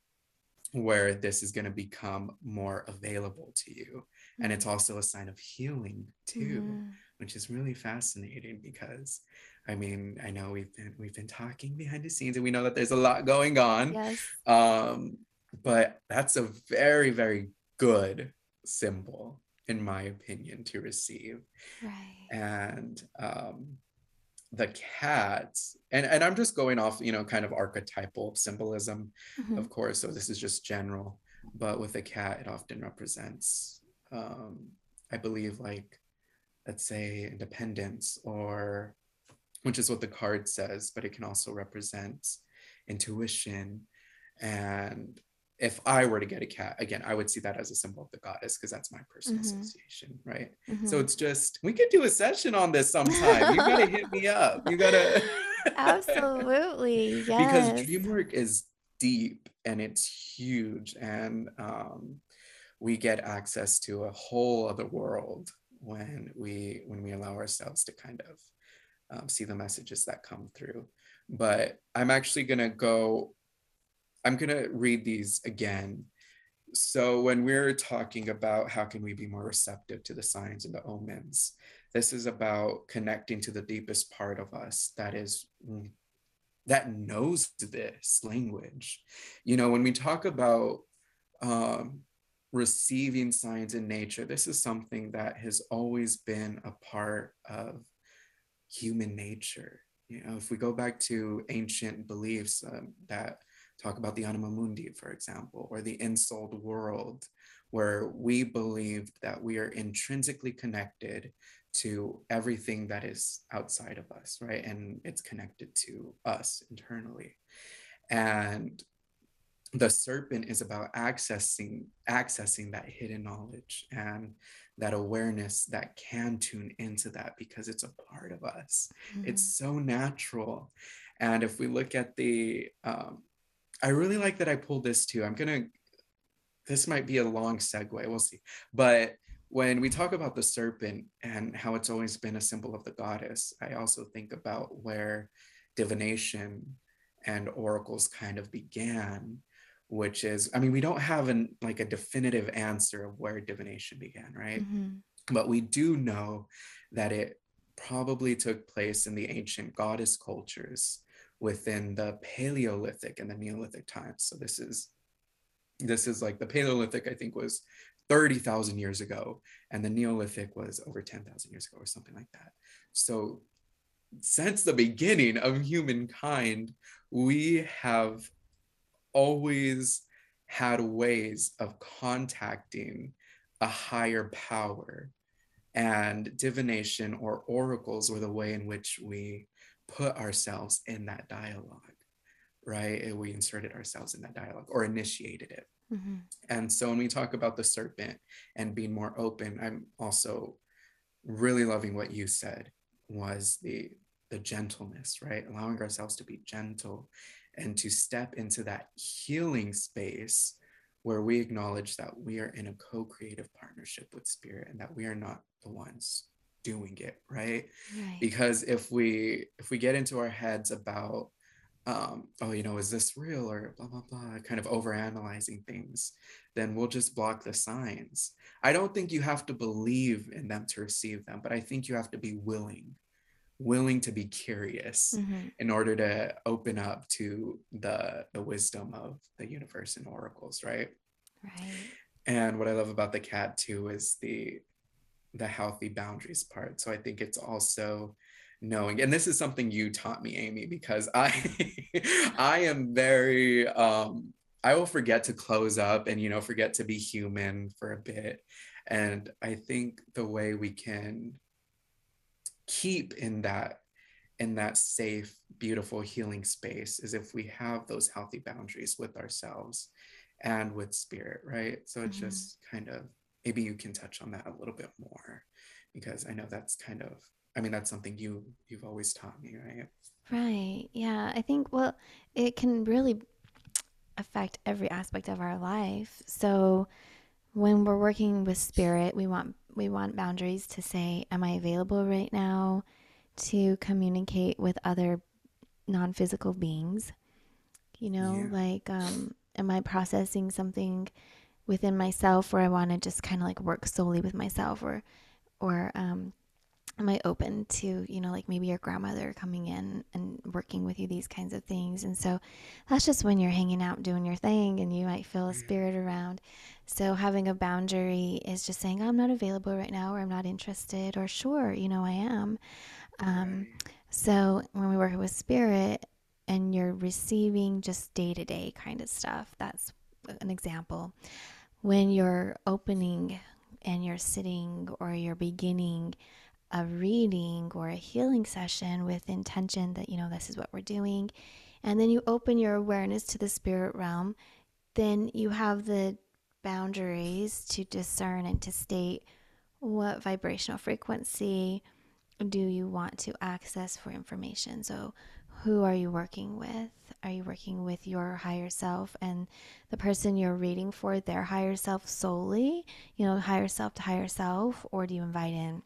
where this is going to become more available to you. And it's mm-hmm. also a sign of healing too, mm-hmm. which is really fascinating because I mean, I know we've been we've been talking behind the scenes and we know that there's a lot going on. Yes. Um, but that's a very, very good symbol, in my opinion, to receive. Right. And um the cat and, and I'm just going off, you know, kind of archetypal symbolism, Mhm. of course. So this is just general, but with a cat, it often represents um, I believe like let's say independence or which is what the card says, but it can also represent intuition. And if I were to get a cat, again, I would see that as a symbol of the goddess because that's my personal Mhm. association, right? So Mhm. it's just we could do a session on this sometime. You gotta hit me up. You gotta Absolutely. because Yes. dream work is deep and it's huge and um, we get access to a whole other world when we when we allow ourselves to kind of um, see the messages that come through but i'm actually going to go i'm going to read these again. So when we're talking about how can we be more receptive to the signs and the omens this is about connecting to the deepest part of us that is that knows this language. You know when we talk about um, receiving signs in nature this is something that has always been a part of human nature. You know if we go back to ancient beliefs um, that talk about the anima mundi for example or the ensouled world where we believed that we are intrinsically connected to everything that is outside of us right? And it's connected to us internally. And the serpent is about accessing accessing that hidden knowledge and that awareness that can tune into that because it's a part of us. Mhm. it's so natural. And if we look at the um, i really like that i pulled this too. I'm gonna this might be a long segue we'll see. But when we talk about the serpent and how it's always been a symbol of the goddess i also think about where divination and oracles kind of began which is i mean we don't have an like a definitive answer of where divination began right? Mhm. but we do know that it probably took place in the ancient goddess cultures within the paleolithic and the neolithic times. So this is this is like the paleolithic i think was 30,000 years ago and the neolithic was over 10,000 years ago or something like that. So since the beginning of humankind we have always had ways of contacting a higher power and divination or oracles were the way in which we put ourselves in that dialogue right? And we inserted ourselves in that dialogue or initiated it. Mhm. and so when we talk about the serpent and being more open i'm also really loving what you said was the the gentleness right? Allowing ourselves to be gentle and to step into that healing space where we acknowledge that we are in a co-creative partnership with spirit and that we are not the ones doing it right Right. because if we if we get into our heads about um oh you know is this real or blah blah blah kind of over analyzing things then we'll just block the signs i don't think you have to believe in them to receive them but i think you have to be willing willing to be curious Mhm. in order to open up to the the wisdom of the universe and oracles right Right. and what i love about the cat too is the the healthy boundaries part. So i think it's also knowing and this is something you taught me amy because i i am very um i will forget to close up and you know forget to be human for a bit. And i think the way we can keep in that in that safe beautiful healing space is if we have those healthy boundaries with ourselves and with spirit right? So it's Mhm. just kind of maybe you can touch on that a little bit more because i know that's kind of i mean that's something you you've always taught me right Right. Yeah. I think, well, it can really affect every aspect of our life. So when we're working with spirit, we want we want boundaries to say, am I available right now to communicate with other non-physical beings? You know, Yeah. like um am I processing something within myself where I want to just kind of like work solely with myself or or um am I open to, you know, like maybe your grandmother coming in and working with you, these kinds of things. And so that's just when you're hanging out doing your thing and you might feel a spirit around. So having a boundary is just saying, I'm not available right now, or I'm not interested, or sure, you know, I am. Um, so when we work with spirit and you're receiving just day to day kind of stuff, that's an example. When you're opening and you're sitting or you're beginning a reading or a healing session with intention that, you know, this is what we're doing, and then you open your awareness to the spirit realm, then you have the boundaries to discern and to state what vibrational frequency do you want to access for information. So, who are you working with? Are you working with your higher self and the person you're reading for, their higher self solely? You know, higher self to higher self? Or do you invite in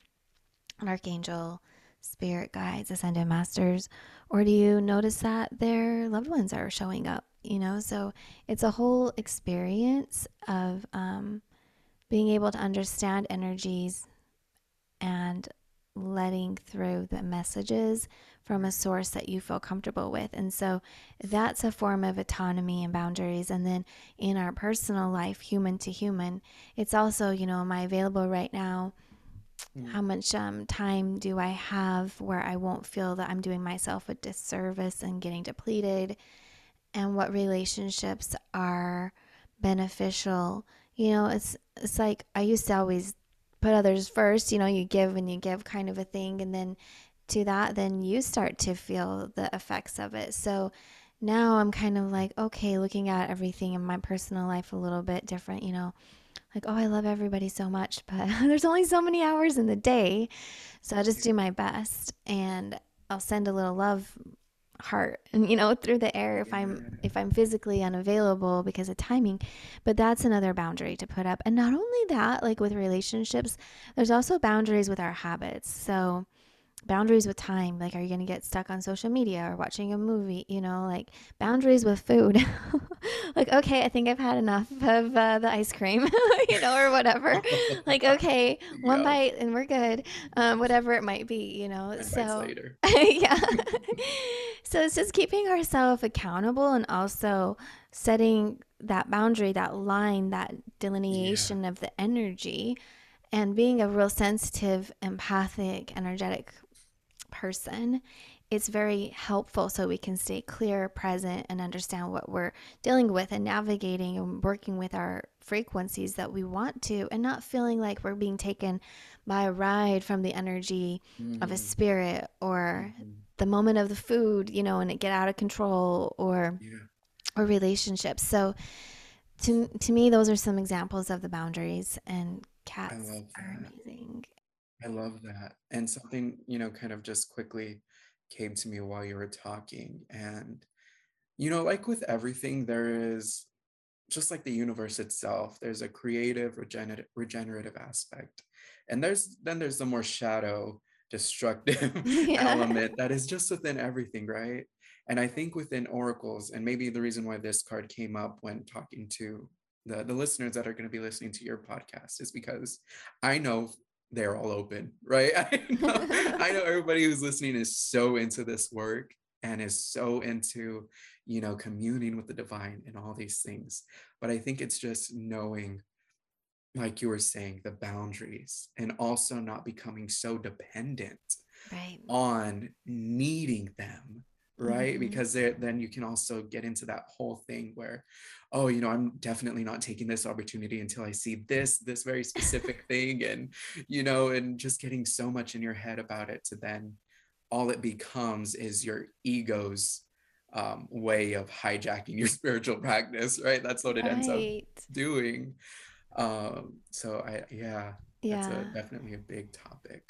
an archangel, spirit guides, ascended masters? Or do you notice that their loved ones are showing up? You know, so it's a whole experience of um, being able to understand energies and letting through the messages from a source that you feel comfortable with. And so that's a form of autonomy and boundaries. And then in our personal life, human to human, it's also, you know, am I available right now? Mm. How much um, time do I have where I won't feel that I'm doing myself a disservice and getting depleted? And what relationships are beneficial? You know, it's it's like I used to always put others first, you know, you give and you give kind of a thing. And then to that, then you start to feel the effects of it. So now I'm kind of like, okay, looking at everything in my personal life a little bit different, you know, like, oh, I love everybody so much, but there's only so many hours in the day. So I just do my best and I'll send a little love heart and you know through the air if i'm if i'm physically unavailable because of timing but that's another boundary to put up and not only that like with relationships there's also boundaries with our habits so boundaries with time. Like are you going to get stuck on social media or watching a movie you know like boundaries with food. Like okay i think i've had enough of uh, the ice cream you know or whatever. Like okay one yeah. bite and we're good. Um, whatever it might be you know so yeah. So it's just keeping ourselves accountable and also setting that boundary that line that delineation yeah. of the energy and being a real sensitive empathic energetic person, it's very helpful so we can stay clear, present, and understand what we're dealing with and navigating and working with our frequencies that we want to, and not feeling like we're being taken by a ride from the energy mm-hmm. of a mm-hmm. spirit or mm-hmm. the moment of the food, you know, and it get out of control or yeah. or relationships. So to to me, those are some examples of the boundaries and cats are amazing. I love that. And something, you know, kind of just quickly came to me while you were talking. And, you know, like with everything, there is just like the universe itself, there's a creative, regenerative, regenerative aspect. And there's then there's the more shadow, destructive yeah. element that is just within everything, right? And I think within oracles, and maybe the reason why this card came up when talking to the, the listeners that are going to be listening to your podcast is because I know they're all open, right? I know, I know everybody who's listening is so into this work and is so into, you know, communing with the divine and all these things. But I think it's just knowing, like you were saying, the boundaries and also not becoming so dependent right. on needing them right? Mm-hmm. Because then you can also get into that whole thing where, oh, you know, I'm definitely not taking this opportunity until I see this, this very specific thing. And, you know, and just getting so much in your head about it to then all it becomes is your ego's um, way of hijacking your spiritual practice, right? That's what it right. ends up doing. Um, so I, yeah, yeah, that's a, definitely a big topic.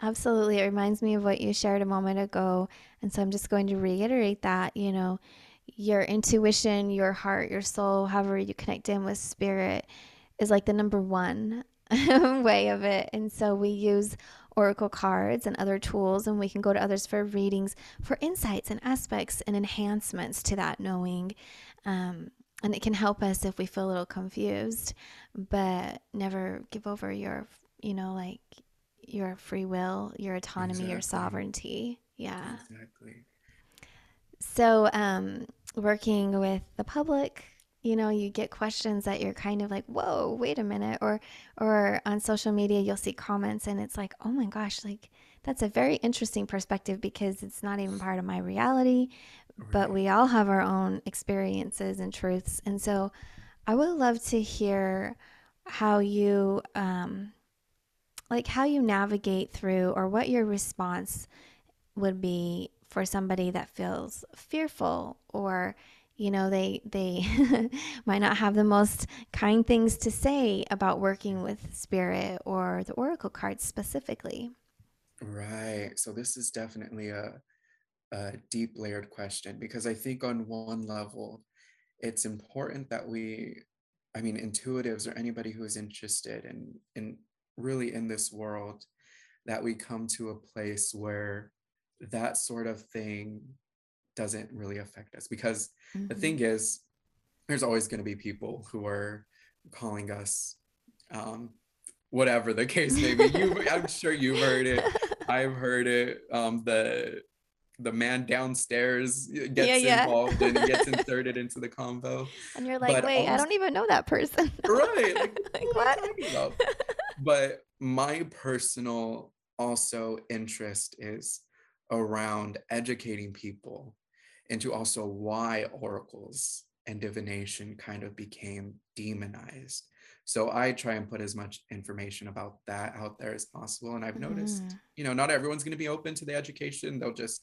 Absolutely. It reminds me of what you shared a moment ago. And so I'm just going to reiterate that, you know, your intuition, your heart, your soul, however you connect in with spirit is like the number one way of it. And so we use oracle cards and other tools, and we can go to others for readings for insights and aspects and enhancements to that knowing. Um, and it can help us if we feel a little confused, but never give over your, you know, like your free will, your autonomy, exactly. your sovereignty. Yeah. Exactly. So, um, working with the public, you know, you get questions that you're kind of like, "Whoa, wait a minute," or, or on social media, you'll see comments, and it's like, "Oh my gosh, like that's a very interesting perspective because it's not even part of my reality, right. but we all have our own experiences and truths." And so, I would love to hear how you, um, like, how you navigate through, or what your response would be for somebody that feels fearful or you know they they might not have the most kind things to say about working with spirit or the oracle cards specifically. Right. So this is definitely a, a deep layered question because i think on one level it's important that we i mean intuitives or anybody who is interested in in really in this world that we come to a place where that sort of thing doesn't really affect us because mm-hmm. the thing is there's always going to be people who are calling us um, whatever the case may be you i'm sure you've heard it i've heard it um, the the man downstairs gets yeah, yeah. involved and gets inserted into the convo and you're like but wait also, i don't even know that person right like, like what, what? But my personal also interest is around educating people into also why oracles and divination kind of became demonized. So I try and put as much information about that out there as possible. And I've noticed, mm. you know, not everyone's going to be open to the education. They'll just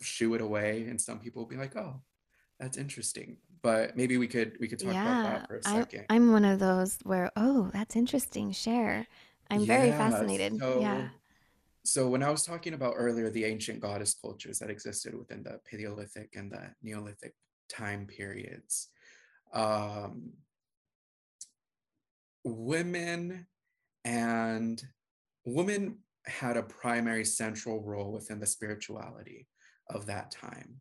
shoo it away. And some people will be like, oh, that's interesting. But maybe we could we could talk yeah, about that for a second. I, I'm one of those where, oh, that's interesting. Share. I'm yeah, very fascinated. So, yeah so when I was talking about earlier the ancient goddess cultures that existed within the Paleolithic and the Neolithic time periods, um, women and women had a primary central role within the spirituality of that time.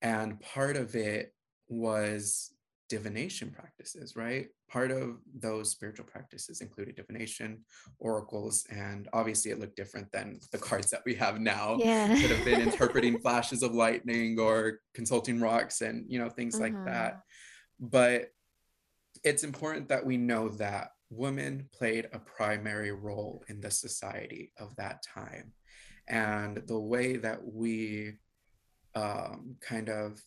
And part of it was divination practices, right? Part of those spiritual practices included divination, oracles, and obviously it looked different than the cards that we have now. Yeah. Could have been interpreting flashes of lightning or consulting rocks and you know things like that. Mm-hmm. But it's important that we know that women played a primary role in the society of that time. And the way that we um, kind of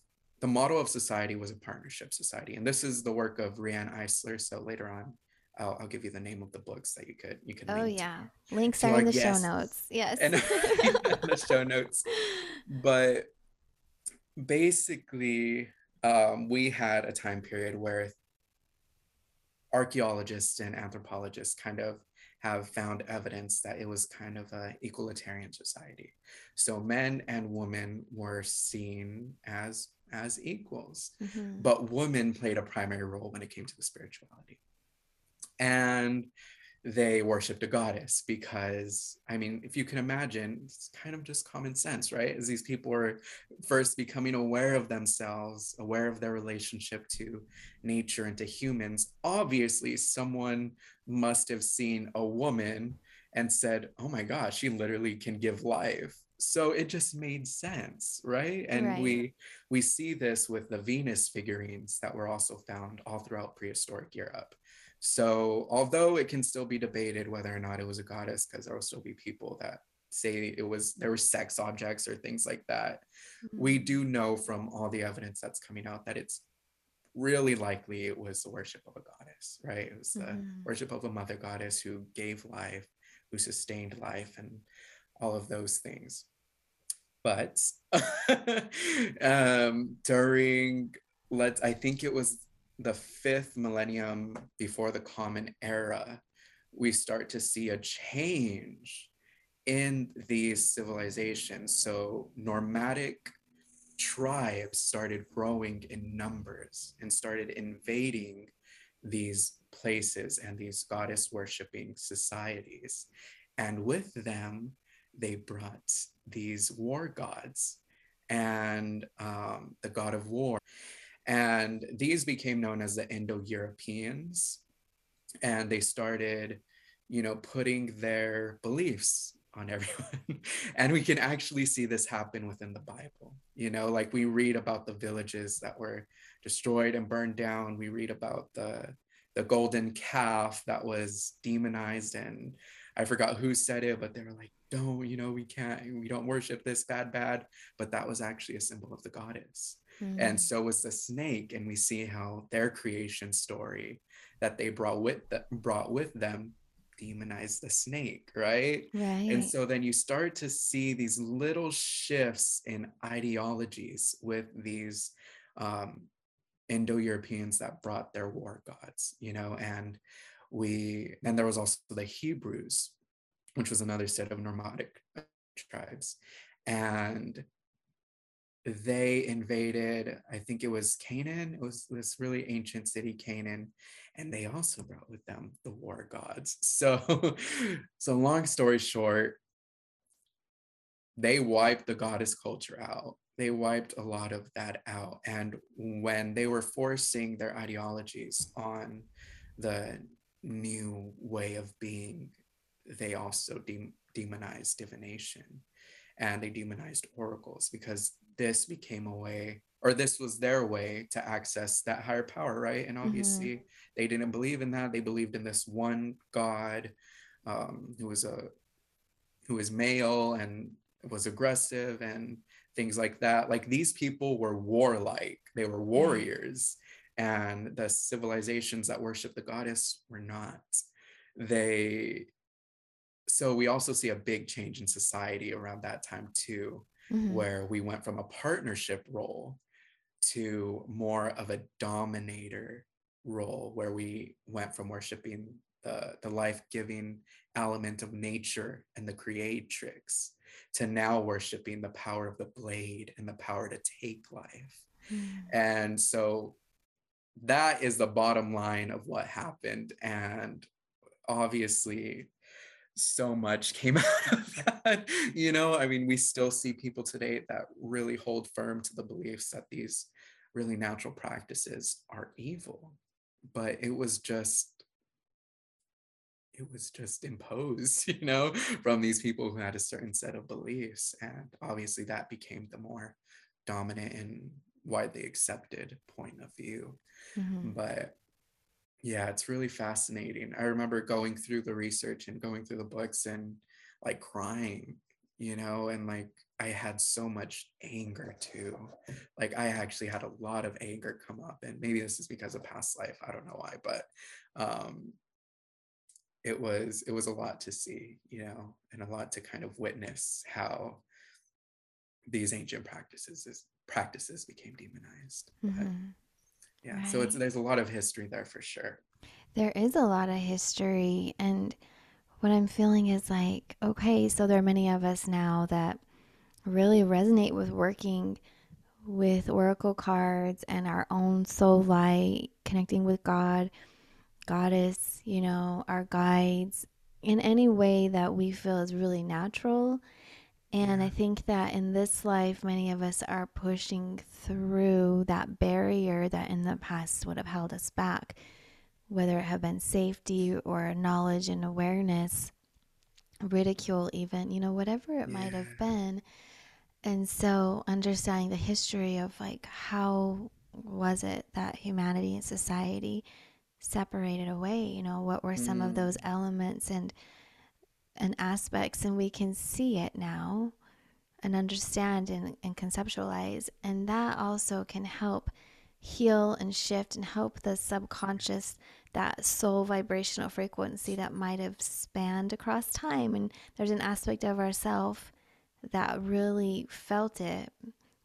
the model of society was a partnership society. And this is the work of Riane Eisler. So later on, I'll, I'll, give you the name of the books that you could you can. Oh yeah, links are in the yes. show notes. Yes, and the show notes. But basically, um, we had a time period where archaeologists and anthropologists kind of have found evidence that it was kind of a equalitarian society. So men and women were seen as as equals. Mm-hmm. But women played a primary role when it came to the spirituality. And they worshiped a goddess because, I mean, if you can imagine, it's kind of just common sense, right? As these people were first becoming aware of themselves, aware of their relationship to nature and to humans, obviously someone must have seen a woman and said, oh my gosh, she literally can give life so it just made sense right and right. we we see this with the venus figurines that were also found all throughout prehistoric europe so although it can still be debated whether or not it was a goddess because there will still be people that say it was there were sex objects or things like that mm-hmm. we do know from all the evidence that's coming out that it's really likely it was the worship of a goddess right it was the mm-hmm. worship of a mother goddess who gave life who sustained life and all of those things but um, during let's i think it was the fifth millennium before the common era we start to see a change in these civilizations. So nomadic tribes started growing in numbers and started invading these places and these goddess worshiping societies. And with them they brought these war gods and um, the god of war. And these became known as the Indo Europeans. And they started you know, putting their beliefs on everyone. and we can actually see this happen within the Bible. You know, like we read about the villages that were destroyed and burned down. We read about the the golden calf that was demonized and I forgot who said it, but they were like, don't, you know, we can't, we don't worship this bad, bad. But that was actually a symbol of the goddess. Mm. And so was the snake. And we see how their creation story that they brought with brought with them demonize the snake, right? Right. And so then you start to see these little shifts in ideologies with these um, Indo-Europeans that brought their war gods, you know, and we then there was also the Hebrews, which was another set of nomadic tribes, and they invaded, I think it was Canaan, it was this really ancient city, Canaan, and they also brought with them the war gods. So, so long story short, they wiped the goddess culture out. They wiped a lot of that out. And when they were forcing their ideologies on the new way of being, they also de- demonized divination. And they demonized oracles because this became a way or this was their way to access that higher power right? And mm-hmm. obviously mm-hmm. they didn't believe in that. They believed in this one god um, who was a who was male and was aggressive and things like that. Like these people were warlike. They were warriors. And the civilizations that worship the goddess were not. They so we also see a big change in society around that time too mm-hmm. where we went from a partnership role to more of a dominator role where we went from worshiping the, the life-giving element of nature and the creatrix to now worshiping the power of the blade and the power to take life mm. and so that is the bottom line of what happened and obviously so much came out of that. You know, I mean, we still see people today that really hold firm to the beliefs that these really natural practices are evil. But it was just, it was just imposed, you know, from these people who had a certain set of beliefs. And obviously that became the more dominant and widely accepted point of view. Mm-hmm. But yeah, it's really fascinating. I remember going through the research and going through the books and like crying, you know, and like I had so much anger too. Like I actually had a lot of anger come up and maybe this is because of past life, I don't know why, but um it was it was a lot to see, you know, and a lot to kind of witness how these ancient practices practices became demonized. Mm-hmm. Yeah right. so it's there's a lot of history there for sure there is a lot of history and what i'm feeling is like okay so there are many of us now that really resonate with working with oracle cards and our own soul light connecting with god goddess you know our guides in any way that we feel is really natural and I think that in this life, many of us are pushing through that barrier that in the past would have held us back, whether it have been safety or knowledge and awareness, ridicule, even, you know, whatever it yeah. might have been. And so understanding the history of like how was it that humanity and society separated away, you know, what were some mm. of those elements and and aspects and we can see it now and understand and, and conceptualize and that also can help heal and shift and help the subconscious that soul vibrational frequency that might have spanned across time. And there's an aspect of ourself that really felt it.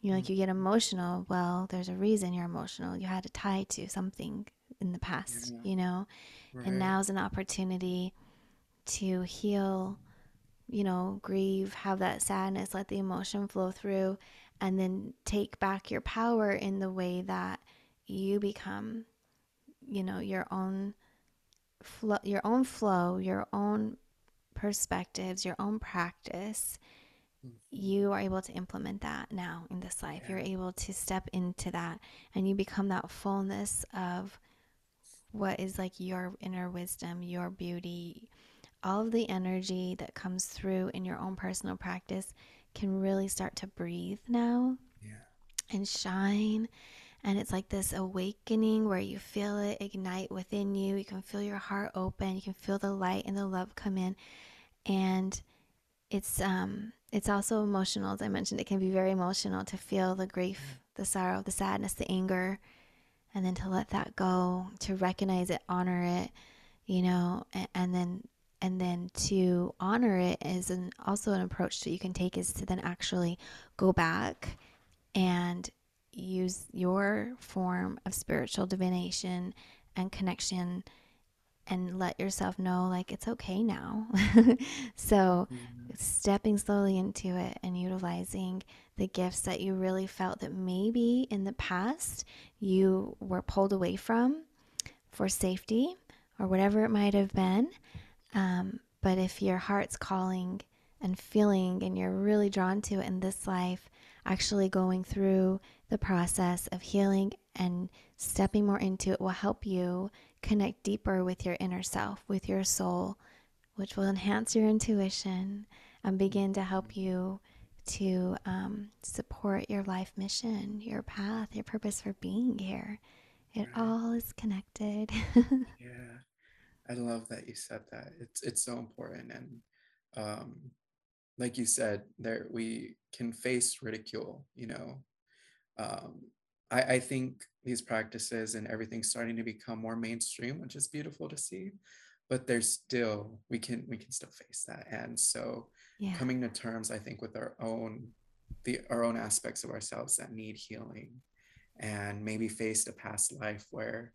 You know like mm. you get emotional well there's a reason you're emotional. You had to tie to something in the past yeah. you know? Right. and now's an opportunity to heal, you know, grieve, have that sadness, let the emotion flow through, and then take back your power in the way that you become, you know, your own flow, your own flow, your own perspectives, your own practice. You are able to implement that now in this life. Yeah. You're able to step into that and you become that fullness of what is like your inner wisdom, your beauty, all of the energy that comes through in your own personal practice can really start to breathe now Yeah. and shine. And it's like this awakening where you feel it ignite within you. You can feel your heart open. You can feel the light and the love come in. And it's um it's also emotional as i mentioned it can be very emotional to feel the grief the sorrow the sadness the anger and then to let that go to recognize it honor it you know and, and then and then to honor it is an also an approach that you can take is to then actually go back and use your form of spiritual divination and connection and let yourself know like it's okay now. so, Mhm. stepping slowly into it and utilizing the gifts that you really felt that maybe in the past you were pulled away from for safety or whatever it might have been. Um, but if your heart's calling and feeling and you're really drawn to it in this life, actually going through the process of healing and stepping more into it will help you connect deeper with your inner self, with your soul, which will enhance your intuition and begin to help you to um, support your life mission, your path, your purpose for being here. It Right. all is connected. Yeah. I love that you said that. It's it's so important. And um, like you said, there we can face ridicule, you know. Um, I, I think these practices and everything's starting to become more mainstream, which is beautiful to see. But there's still we can we can still face that. And so yeah. coming to terms, I think, with our own the our own aspects of ourselves that need healing and maybe faced a past life where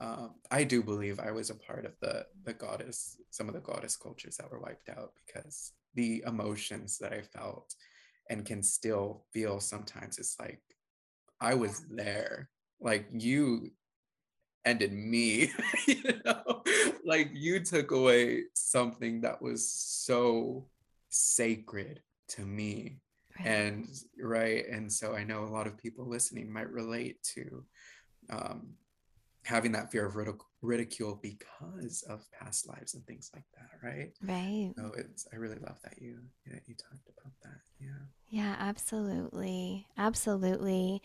um, I do believe I was a part of the the goddess, some of the goddess cultures that were wiped out because the emotions that I felt and can still feel sometimes it's like I was there. Like you ended me, you know, like you took away something that was so sacred to me Right. and right and so i know a lot of people listening might relate to um, having that fear of ridic- ridicule because of past lives and things like that right right. so it's i really love that you that you talked about that yeah Yeah, absolutely. Absolutely.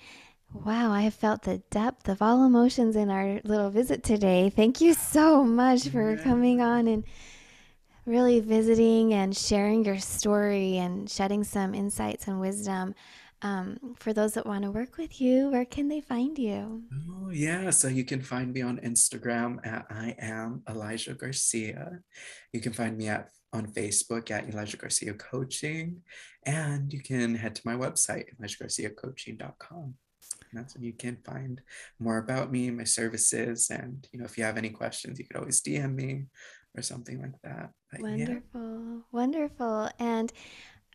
Wow, I have felt the depth of all emotions in our little visit today. Thank you so much for coming on and really visiting and sharing your story and shedding some insights and wisdom. Um, for those that want to work with you, where can they find you? oh yeah so you can find me on instagram at i am elijah garcia you can find me at on facebook at elijah garcia coaching and you can head to my website elijahgarciacoaching.com And that's where you can find more about me, my services, and you know, if you have any questions, you could always DM me or something like that. But yeah, Wonderful, wonderful. And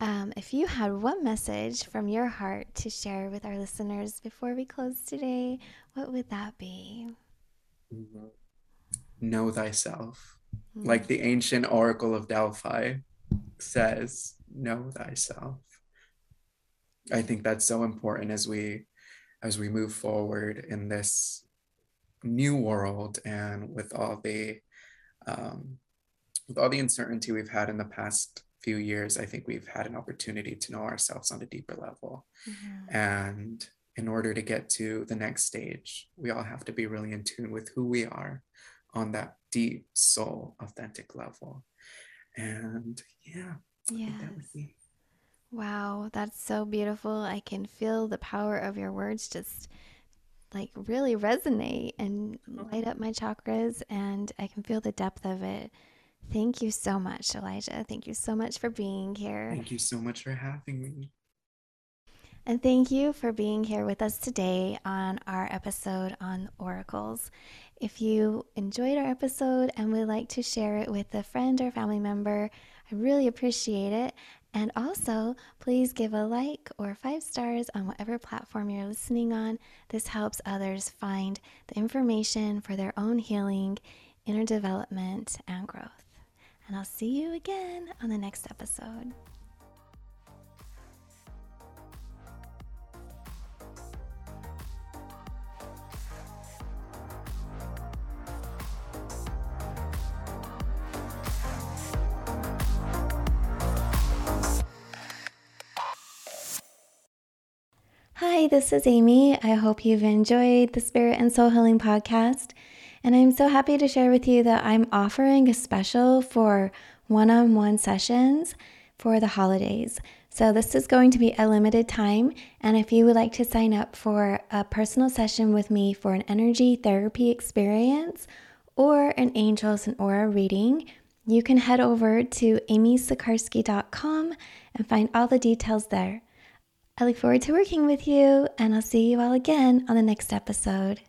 um, if you had one message from your heart to share with our listeners before we close today, what would that be? know thyself. Mm, Like the ancient oracle of Delphi says, know thyself. I think that's so important as we as we move forward in this new world and with all the um, with all the uncertainty we've had in the past few years, I think we've had an opportunity to know ourselves on a deeper level. mhm. And in order to get to the next stage, we all have to be really in tune with who we are on that deep soul, authentic level. And yeah, I think that would Yes. be Wow, that's so beautiful. I can feel the power of your words just like really resonate and light up my chakras, and I can feel the depth of it. Thank you so much, Elijah. Thank you so much for being here. thank you so much for having me. And thank you for being here with us today on our episode on oracles. If you enjoyed our episode and would like to share it with a friend or family member, I really appreciate it. And also, please give a like or five stars on whatever platform you're listening on. This helps others find the information for their own healing, inner development, and growth and I'll see you again on the next episode. Hi, this is Amy. I hope you've enjoyed the Spirit and Soul Healing Podcast. And I'm so happy to share with you that I'm offering a special for one on one sessions for the holidays. So, this is going to be a limited time. And if you would like to sign up for a personal session with me for an energy therapy experience or an angels and aura reading, you can head over to amysikarskie.com and find all the details there. I look forward to working with you, and I'll see you all again on the next episode.